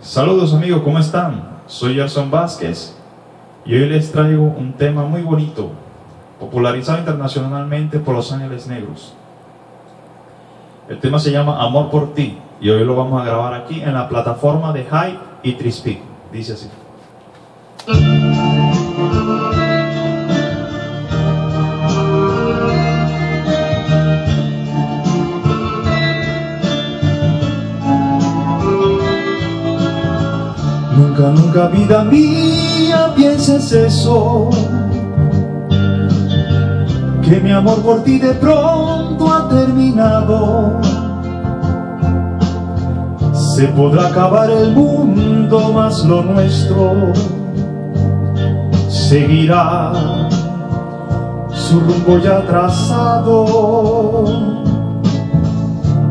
Saludos amigos, ¿cómo están? Soy Gerson Vázquez y hoy les traigo un tema muy bonito, popularizado internacionalmente por Los Ángeles Negros. El tema se llama Amor por ti y hoy lo vamos a grabar aquí en la plataforma de Hype y Trispeak. Dice así. Nunca, nunca vida mía pienses eso. Que mi amor por ti de pronto ha terminado. Se podrá acabar el mundo, más lo nuestro Seguirá. Su rumbo ya trazado.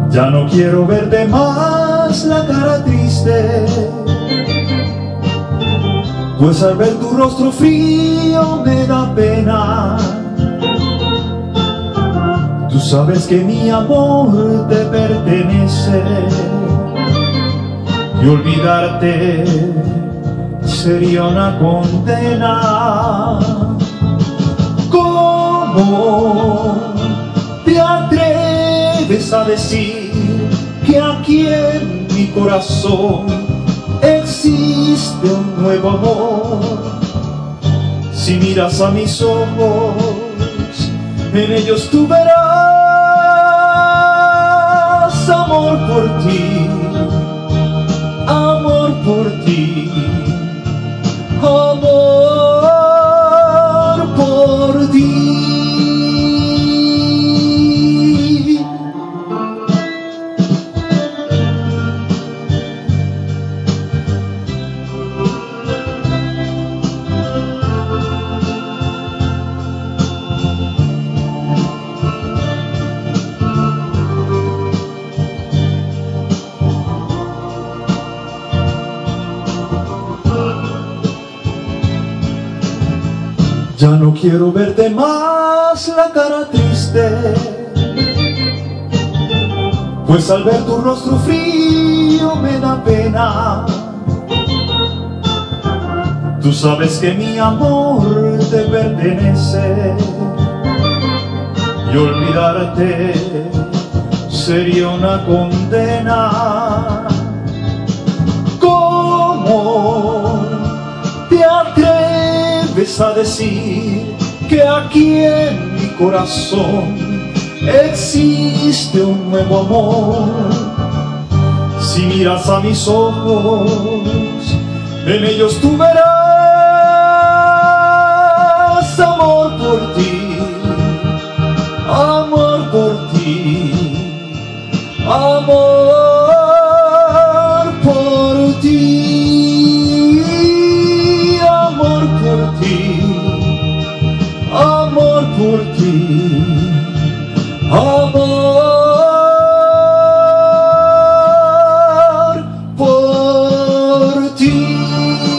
Ya no quiero verte más la cara triste pues al ver tu rostro frío me da pena. Tú sabes que mi amor te pertenece. Y olvidarte sería una condena. ¿Cómo te atreves a decir que aquí en mi corazón nuevo amor. Si miras a mis ojos, en ellos tú verás amor por ti, amor por ti, Ya no quiero verte más la cara triste. Pues al ver tu rostro frío me da pena. Tú sabes que mi amor te pertenece. Y olvidarte sería una condena atreves a decir que aquí en mi corazón existe un nuevo amor? Si miras a mis ojos, en ellos tú verás amor por ti.